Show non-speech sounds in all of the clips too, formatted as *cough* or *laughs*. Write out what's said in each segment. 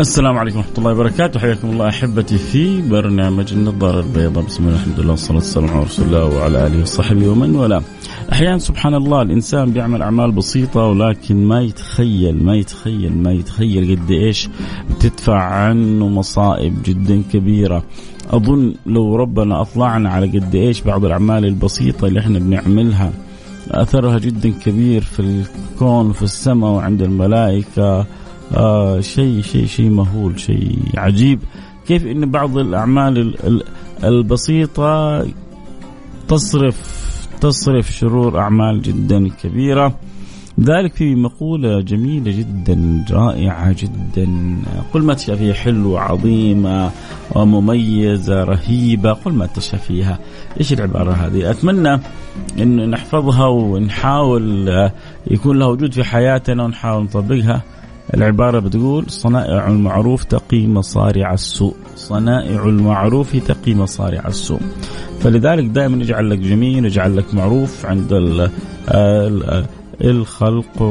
السلام عليكم ورحمة الله وبركاته. حياكم الله أحبتي في برنامج النظارة البيضاء. بسم الله الحمد لله والصلاة والسلام على رسول الله وعلى آله وصحبه ومن والاه. أحيانا سبحان الله الإنسان بيعمل أعمال بسيطة ولكن ما يتخيل ما يتخيل ما يتخيل قد إيش بتدفع عنه مصائب جدا كبيرة. أظن لو ربنا أطلعنا على قد إيش بعض الأعمال البسيطة اللي إحنا بنعملها أثرها جدا كبير في الكون وفي السماء وعند الملائكة. آه شيء شيء شيء مهول شيء عجيب. كيف إن بعض الأعمال البسيطة تصرف تصرف شرور أعمال جدا كبيرة؟ ذلك في مقولة جميلة جدا رائعة جدا. قل ما تشاء فيها حلوة عظيمة ومميزة رهيبة. قل ما تشاء فيها. إيش العبارة هذه؟ أتمنى أن نحفظها ونحاول يكون لها وجود في حياتنا ونحاول نطبقها. العبارة بتقول صنائع المعروف تقي مصارع السوء. صنائع المعروف تقي مصارع السوء. فلذلك دائما يجعل لك جميل يجعل لك معروف عند الخلق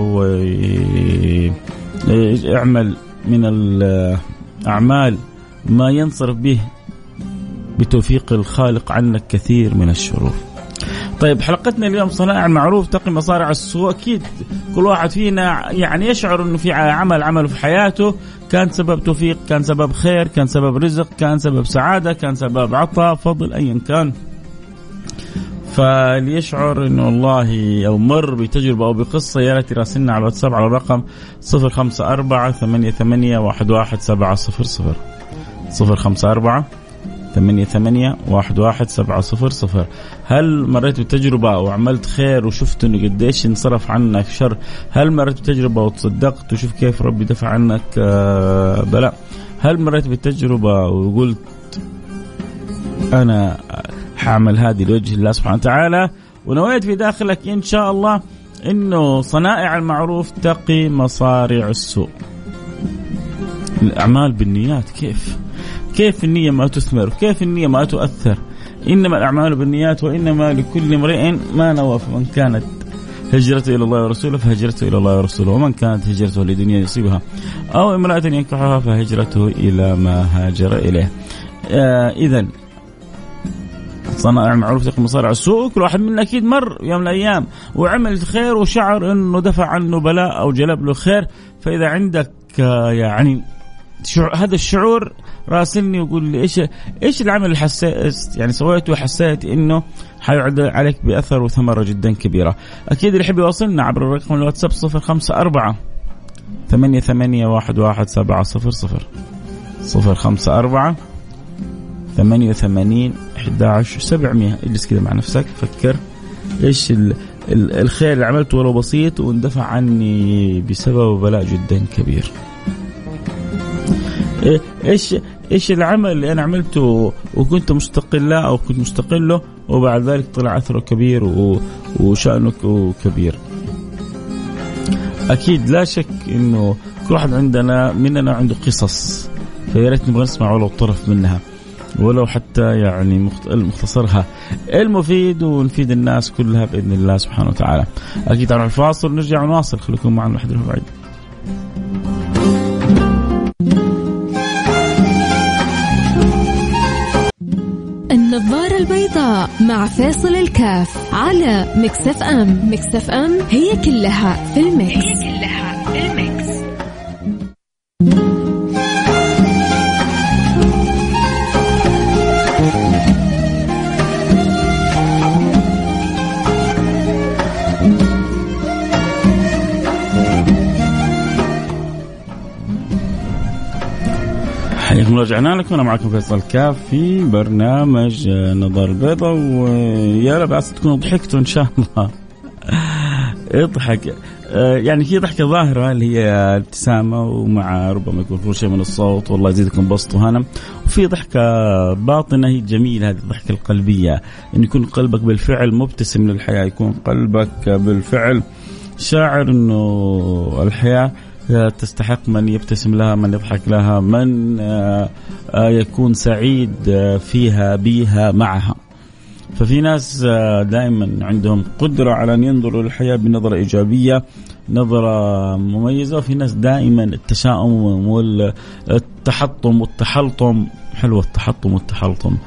واعمل من الأعمال ما ينصرف به بتوفيق الخالق عنك كثير من الشرور. طيب حلقتنا اليوم صنائع المعروف تقي مصارع السوء أكيد كل واحد فينا يعني يشعر إنه في عمل عمله في حياته. كان سبب توفيق كان سبب خير كان سبب رزق كان سبب سعادة كان سبب عطاء فضل ايا كان. فاللي يشعر إنه والله أو مر بتجربة أو بقصة يا ريت يراسلنا على الواتساب على الرقم 054 88 11700 054 ثمانية ثمانية واحد واحد سبعة صفر صفر. هل مريت بتجربة وعملت خير وشفت انه قديش انصرف عنك شر؟ هل مريت بتجربة وتصدقت وشوف كيف ربي دفع عنك آه، بلاء؟ هل مريت بتجربة وقلت أنا حاعمل هذه لوجه الله سبحانه وتعالى ونويت في داخلك إن شاء الله إنه صنائع المعروف تقي مصارع السوء. الأعمال بالنيات كيف؟ كيف النية ما تثمر كيف النية ما تؤثر؟ إنما الأعمال بالنيات وإنما لكل امرئ ما نوى فمن كانت هجرته إلى الله ورسوله فهجرته إلى الله ورسوله ومن كانت هجرته لدنيا يصيبها أو امرأة ينكحها فهجرته إلى ما هاجر إليه. آه إذا صنائع المعروف تقي مصارع السوء كل واحد منا أكيد مر يوم من الأيام وعمل خير وشعر إنه دفع عنه بلاء أو جلب له خير فإذا عندك آه، يعني هذا الشعور راسلني ويقول لي إيش إيش العمل اللي حسيت يعني سويته وحسيت إنه حيعد عليك بأثر وثمرة جدا كبيرة. أكيد اللي يحب يواصلنا عبر الرقم الواتساب 054 ثمانية ثمانية واحد واحد سبعة صفر صفر صفر خمسة أربعة ثمانية وثمانين أحد عشر سبعمية اجلس كذا مع نفسك فكر إيش ال الخير اللي عملته ولو بسيط واندفع عني بسبب بلاء جدا كبير إيش إيش العمل اللي أنا عملته وكنت مستقل له أو كنت مستقل له وبعد ذلك طلع أثره كبير وشأنه كبير. أكيد لا شك إنه كل واحد عندنا مننا عنده قصص فيا ريت نبغى نسمع ولو طرف منها ولو حتى يعني مختصرها المفيد ونفيد الناس كلها بإذن الله سبحانه وتعالى. أكيد تعالوا الفاصل نرجع ونواصل خليكم معنا لحد بعيد. النظارة البيضاء مع فيصل الكاف على Mix FM. Mix FM هي كلها في ال mix هي كلها في ال mix حياكم رجعنا لكم أنا معكم فيصل كاف في برنامج نظر البيضاء ويا عسى تكونوا ضحكتوا إن شاء الله. *laughs* اضحك. آه، يعني في ضحكة ظاهرة اللي هي ابتسامة ومع ربما يكون في شيء من الصوت والله يزيدكم بسط وهنا وفي ضحكة باطنة هي جميلة هذه الضحكة القلبية. إن يكون قلبك بالفعل مبتسم للحياة يكون قلبك بالفعل شاعر إنه الحياة تستحق من يبتسم لها من يضحك لها من آه، آه، يكون سعيد فيها بها معها. ففي ناس آه، دائما عندهم قدرة على أن ينظروا للحياة بنظرة إيجابية نظرة مميزة وفي ناس دائما التشاؤم والتحطم والتحلطم حلوة التحطم والتحلطم.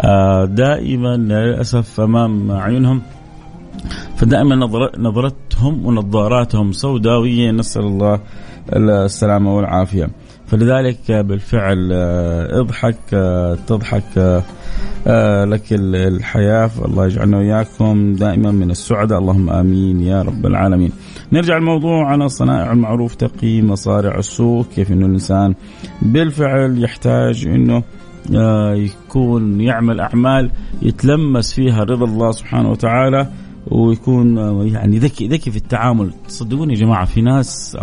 آه، دائما للأسف أمام عيونهم فدائما نظرتهم ونظاراتهم سوداوية. نسأل الله السلامة والعافية. فلذلك بالفعل آه، اضحك آه، تضحك آه، لك الحياة. فالله يجعلنا وإياكم دائما من السعداء. اللهم آمين يا رب العالمين. نرجع الموضوع على صنائع المعروف تقي مصارع السوء كيف أنه الإنسان بالفعل يحتاج أنه يكون يعمل أعمال يتلمس فيها رضا الله سبحانه وتعالى. ويكون يعني ذكي ذكي في التعامل. تصدقوني يا جماعة في ناس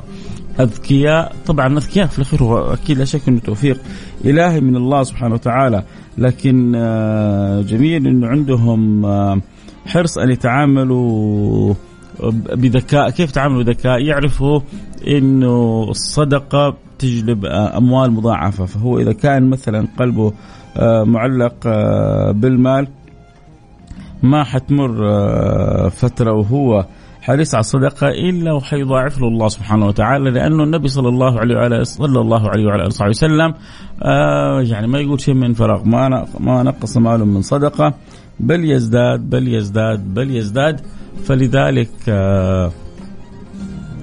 أذكياء طبعا أذكياء في الأخير هو أكيد لا شك إنه توفيق إلهي من الله سبحانه وتعالى. لكن آه، جميل إنه عندهم آه، حرص أن يتعاملوا بذكاء. كيف يتعاملوا بذكاء؟ يعرفوا إنه الصدقة تجلب آه، أموال مضاعفة. فهو إذا كان مثلا قلبه معلق بالمال ما حتمر فترة وهو حريص على الصدقة إلا وحيضاعف له الله سبحانه وتعالى لأنه النبي صلى الله عليه وعلى صلى الله عليه وعلى آله وسلم آه يعني ما يقول شيء من فراغ ما ما نقص مال من صدقة بل يزداد بل يزداد بل يزداد فلذلك آه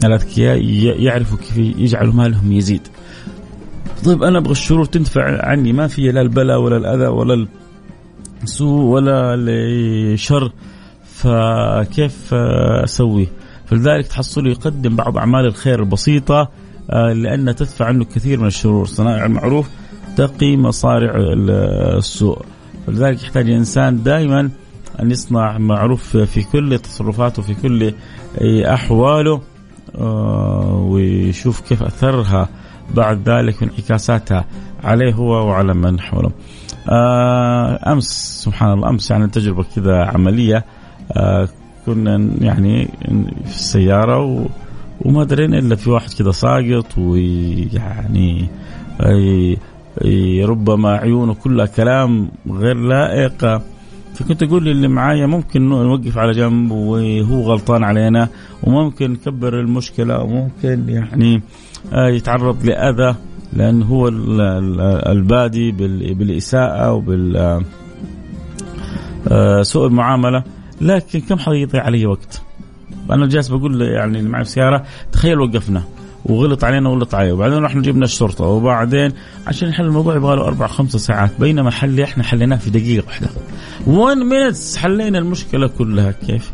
الاذكياء يعرفوا كيف يجعلوا مالهم يزيد. طيب أنا أبغى الشرور تندفع عني ما في لا البلاء ولا الأذى ولا السوء ولا الشر فكيف أسوي؟ فلذلك تحصله يقدم بعض أعمال الخير البسيطة آه، لانها تدفع عنه كثير من الشرور، صنائع المعروف تقي مصارع السوء، فلذلك يحتاج الإنسان دائما أن يصنع معروف في كل تصرفاته في كل أحواله آه، ويشوف كيف أثرها بعد ذلك من انعكاساتها عليه هو وعلى من حوله. آه، أمس سبحان الله أمس يعني تجربة كذا عملية آه كنا يعني في السيارة و وما درينا إلا في واحد كذا ساقط ويعني ربما عيونه كلها كلام غير لائق. فكنت أقول للي معايا ممكن نوقف على جنب وهو غلطان علينا وممكن نكبر المشكلة وممكن يعني آه، يتعرض لأذى. لأن هو البادي بالإساءة وبال آه، سوء المعاملة. لكن كم حيضيع علي وقت؟ أنا جالس بقول يعني اللي معي في السياره تخيل وقفنا. وغلط علينا وغلط عليه. وبعدين رحنا جبنا الشرطه وبعدين عشان نحل الموضوع يبغى له أربع خمس ساعات. بينما حل إحنا حليناه في دقيقة واحدة. 1 مينتس حلينا المشكلة كلها. كيف؟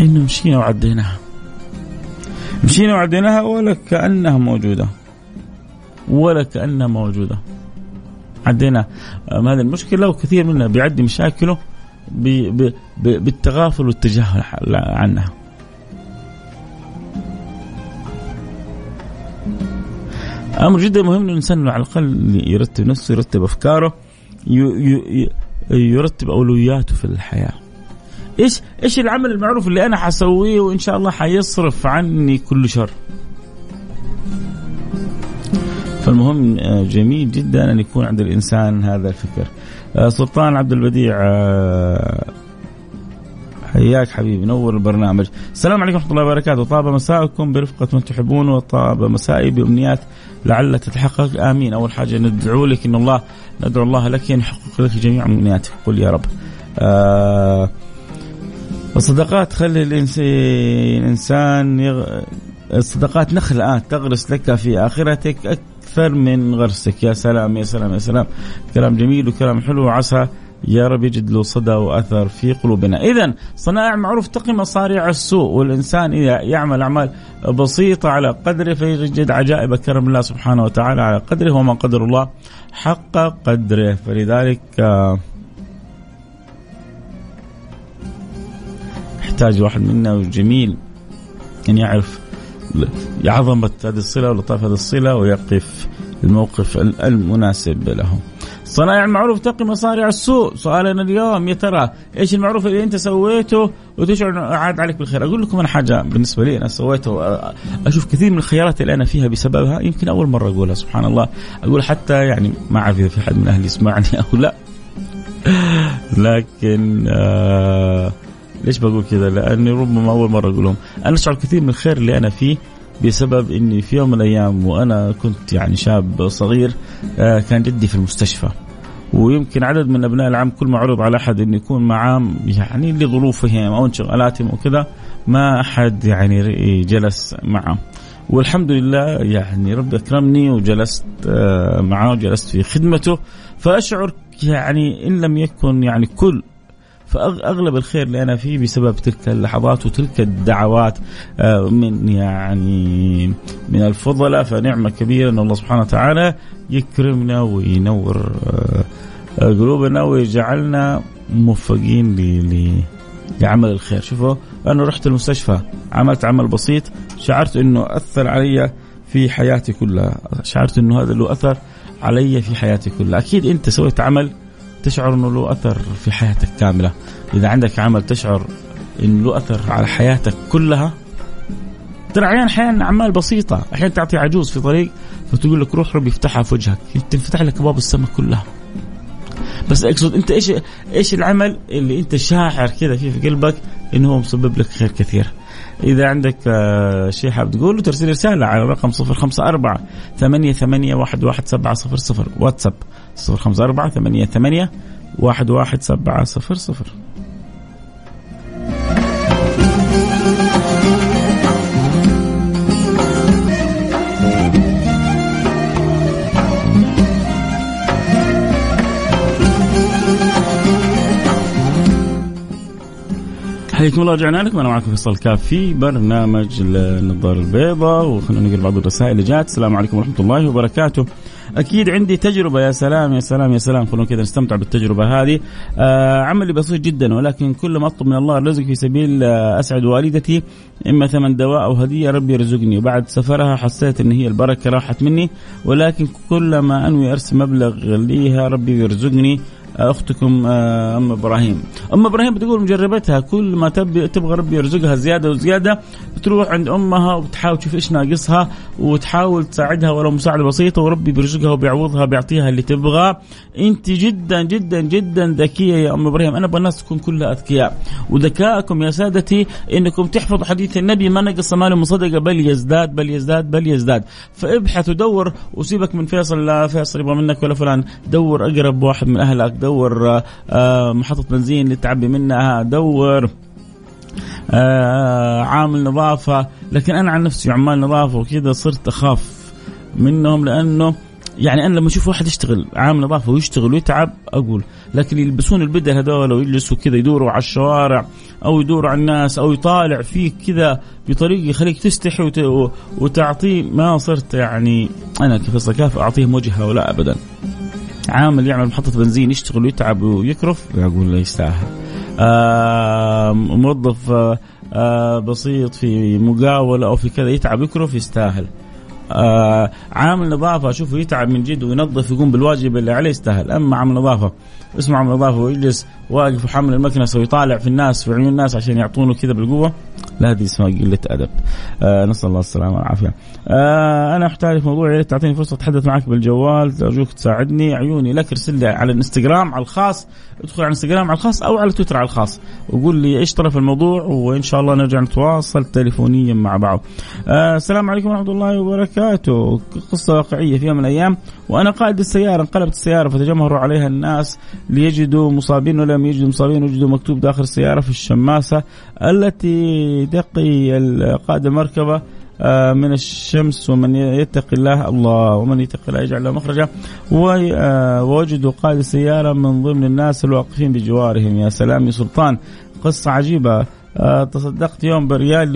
إنه مشينا وعديناها. مشينا وعديناها ولا كأنها موجودة. ولا كأنها موجودة. عدينا. هذه المشكلة وكثير منا بيعدي مشاكله بالتغافل والتجاهل عنها. أمر جدا مهم ان الإنسان على الأقل يرتب نفسه يرتب أفكاره يرتب أولوياته في الحياة. إيش إيش العمل المعروف اللي أنا حسويه وإن شاء الله حيصرف عني كل شر؟ فالمهم آه، جميل جدا أن يكون عند الإنسان هذا الفكر. آه، سلطان عبد البديع آه، حياك حبيبي نور البرنامج. السلام عليكم ورحمة الله وبركاته. طاب مساءكم برفقة من تحبون وطاب مسائي بامنيات لعل تتحقق. آمين. أول حاجة ندعو لك إن الله ندعو الله لك أن يحقق لك جميع امنياتك قل يا رب. الصدقات تخلي الإنسان يغ... الصدقات نخلة تغرس لك في آخرتك. أكثر من غرسك يا سلام يا سلام يا سلام. كلام جميل وكلام حلو. وعسى يا رب يجد له صدى وأثر في قلوبنا. اذا صنائع معروف تقي مصاريع السوء والإنسان إذا يعمل أعمال بسيطة على قدره فيجد عجائب كرم الله سبحانه وتعالى على قدره وما قدر الله حق قدره. فلذلك يحتاج واحد منا جميل أن يعرف عظمة هذه الصلة ولطافة هذه الصلة ويقف الموقف المناسب له. صنائع المعروف تقي مصارع السوء. سؤالنا اليوم يا ترى إيش المعروف اللي أنت سويته وتشعر إنه عاد عليك بالخير؟ أقول لكم أنا حاجة بالنسبة لي أنا سويته أشوف كثير من الخيارات اللي أنا فيها بسببها يمكن أول مرة أقولها سبحان الله. أقول حتى يعني ما أعرف إذا في حد من أهلي يسمعني أو لا. *laughs* لكن آه ليش بقول كذا؟ لأني ربما أول مرة اقولهم أنا أشعر كثير من الخير اللي أنا فيه بسبب إني في يوم من الأيام وأنا كنت يعني شاب صغير آه كان جدي في المستشفى. ويمكن عدد من أبناء العام كل ما عرض على أحد إنه يكون معاه يعني لظروفهم أو انشغالاتهم وكذا ما أحد يعني جلس معه والحمد لله يعني ربي أكرمني وجلست معه وجلست في خدمته. فأشعر يعني إن لم يكن يعني كل فأغلب الخير اللي أنا فيه بسبب تلك اللحظات وتلك الدعوات آه، من يعني من الفضلاء فنعمة كبيرة إن الله سبحانه وتعالى يكرمنا وينور آه، قلوبنا ويجعلنا موفقين لعمل الخير. شوفوا أنا رحت المستشفى عملت عمل بسيط شعرت إنه أثر علي في حياتي كلها. شعرت إنه هذا له أثر علي في حياتي كلها. أكيد أنت سويت عمل تشعر إنه له أثر في حياتك كاملة؟ إذا عندك عمل تشعر إنه له أثر على حياتك كلها؟ ترى أحيانا أحيانا أعمال بسيطة أحيانا تعطي عجوز في طريق فتقول لك روح ربي يفتحها في وجهك تنفتح لك أبواب السماء كلها. بس أقصد أنت إيش إيش العمل اللي أنت شاعر كذا فيه في قلبك إنه هو مسبب لك خير كثير؟ إذا عندك آه، شيء حاب تقوله ترسل رسالة على رقم صفر خمسة أربعة ثمانية ثمانية واحد واحد سبعة صفر صفر واتساب. 054 88 11700 حياكم الله رجعنا لكم. أنا معكم فيصل كاف في برنامج النظاره البيضاء وخلونا نقرأ بعض الرسائل اللي جات. السلام عليكم ورحمة الله وبركاته. أكيد عندي تجربة يا سلام يا سلام يا سلام. خلونا كذا نستمتع بالتجربة هذه. آه عملي بسيط جدا ولكن كل ما أطلب من الله الرزق في سبيل آه أسعد والدتي إما ثمن دواء أو هدية ربي يرزقني. وبعد سفرها حسيت إن هي البركة راحت مني ولكن كل ما أنوي ارسل مبلغ ليها ربي يرزقني. أختكم آه، أم إبراهيم. أم إبراهيم بتقول مجربتها كل ما تبغى ربي يرزقها زيادة وزيادة بتروح عند أمها وبتحاول تشوف إيش ناقصها وتحاول تساعدها ولو مساعدة بسيطة وربي بيرزقها وبيعوضها بيعطيها اللي تبغاه أنت جدا جدا جدا ذكية يا أم إبراهيم. أنا أبغى الناس تكون كلها أذكياء. وذكائكم يا سادتي إنكم تحفظوا حديث النبي ما نقص مال من صدقة بل يزداد بل يزداد بل يزداد. فابحث ودور وسيبك من فيصل لا فيصل يبغى منك ولا فلان. دور أقرب واحد من اهلك دور آه، محطة بنزين اللي تعبي منها دور آه، عامل نظافة لكن أنا عن نفسي عمال نظافة وكذا صرت أخاف منهم لأنه يعني أنا لما أشوف واحد يشتغل عامل نظافة ويشتغل ويتعب أقول لكن يلبسون البدل هذول ويجلسوا كذا يدوروا على الشوارع أو يدوروا على الناس أو يطالع فيك كذا بطريقة يخليك تستحي وت... وتعطيه. ما صرت يعني أنا كيف كيف أعطيهم وجه هؤلاء ابدا. عامل يعمل محطة بنزين يشتغل ويتعب ويكرف. يقول لا يستاهل. آه موظف آه بسيط في مقاولة أو في كذا يتعب يكرف يستاهل. آه عامل نظافة. أشوفه يتعب من جد وينظف يقوم بالواجب اللي عليه يستاهل. أما عامل نظافة اسمه عامل نظافة ويجلس واقف وحامل المكنسة ويطالع في الناس في عيون الناس عشان يعطونه كذا بالقوة. لا هذه اسمها قلة أدب. آه نسأل الله السلامة والعافية. آه أنا أحتاج في موضوع يا ريت تعطيني فرصة أتحدث معك بالجوال أرجوك تساعدني. عيوني لك ارسل لي على الإنستغرام على الخاص ادخل على الإنستغرام على الخاص أو على تويتر على الخاص وقول لي إيش طرف الموضوع وإن شاء الله نرجع نتواصل تليفونيا مع بعض. آه السلام عليكم ورحمة الله وبركاته. قصة واقعية في يوم من الأيام. وأنا قائد السيارة انقلبت السيارة فتجمهروا عليها الناس ليجدوا مصابين ولم يجدوا مصابين وجدوا مكتوب داخل السيارة في الشماسة التي تقي قائد المركبة آه، من الشمس ومن يتقي الله الله ومن يتقي الله يجعل له مخرجا. آه، ووجدوا قائد السيارة من ضمن الناس الواقفين بجوارهم. يا سلام يا سلطان. قصة عجيبة. تصدقت يوم بريال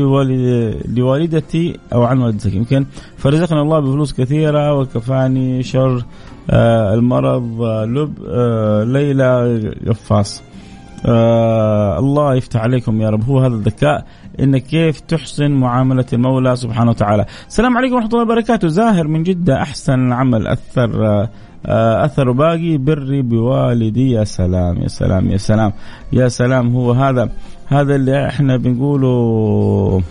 لوالدتي أو عن والدتك يمكن. فرزقنا الله بفلوس كثيرة وكفاني شر المرض لب ليلى قفاص. آه الله يفتح عليكم يا رب. هو هذا الذكاء انك كيف تحسن معاملة المولى سبحانه وتعالى. السلام عليكم ورحمة الله وبركاته، زاهر من جدة أحسن عمل أثر آه أثر باقي بري بوالدي يا سلام يا سلام يا سلام يا سلام. هو هذا هذا اللي إحنا بنقوله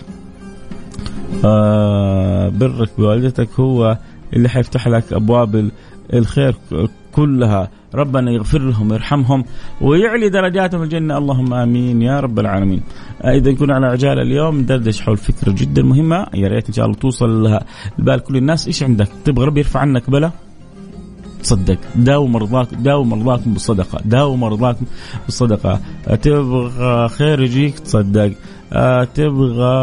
آه برك بوالدتك هو اللي حيفتح لك أبواب الخير كلها. ربنا يغفر لهم ويرحمهم ويعلي درجاتهم الجنة. اللهم آمين يا رب العالمين. آه، إذا كنا على عجالة اليوم ندردش حول فكرة جدا مهمة. يا ريت إن شاء الله توصل لها لبال كل الناس إيش عندك؟ تبغى ربي يرفع عنك بلا؟ تصدق. داو مرضاك داو مرضاكم بالصدقة. داو مرضاكم بالصدقة. آه، تبغى خير يجيك تصدق. آه، تبغى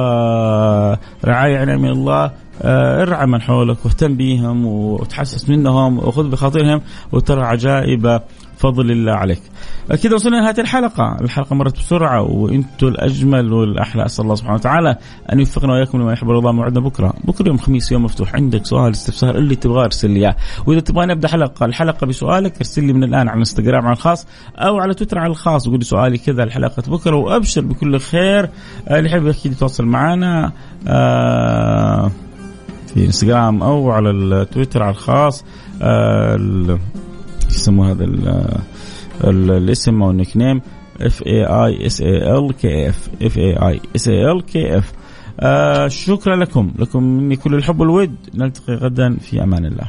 رعاية من الله. آه، ارعى من حولك واهتم بهم وتحسس منهم وخذ بخاطرهم وترى عجائب فضل الله عليك. كذا وصلنا لنهايه الحلقة، الحلقة مرت بسرعة وأنتم الأجمل والأحلى. أسأل الله سبحانه وتعالى أن يوفقنا وإياكم لما يحب الله موعدنا بكرة، بكرة يوم خميس يوم مفتوح. عندك سؤال استفسار اللي تبغاه ارسل لي إياه، وإذا تبغى نبدا حلقة الحلقة بسؤالك ارسل لي من الآن على إنستغرام على الخاص أو على تويتر على الخاص. وقول لي سؤالي كذا الحلقة بكرة وأبشر بكل خير. اللي يحب أكيد يتواصل معنا آه في إنستغرام أو على التويتر على الخاص. آه يسموه هذا الاسم أو ال nickname F A I S A L K F F A I S A L K F شكرا لكم. لكم مني كل الحب والود. نلتقي غدا في أمان الله.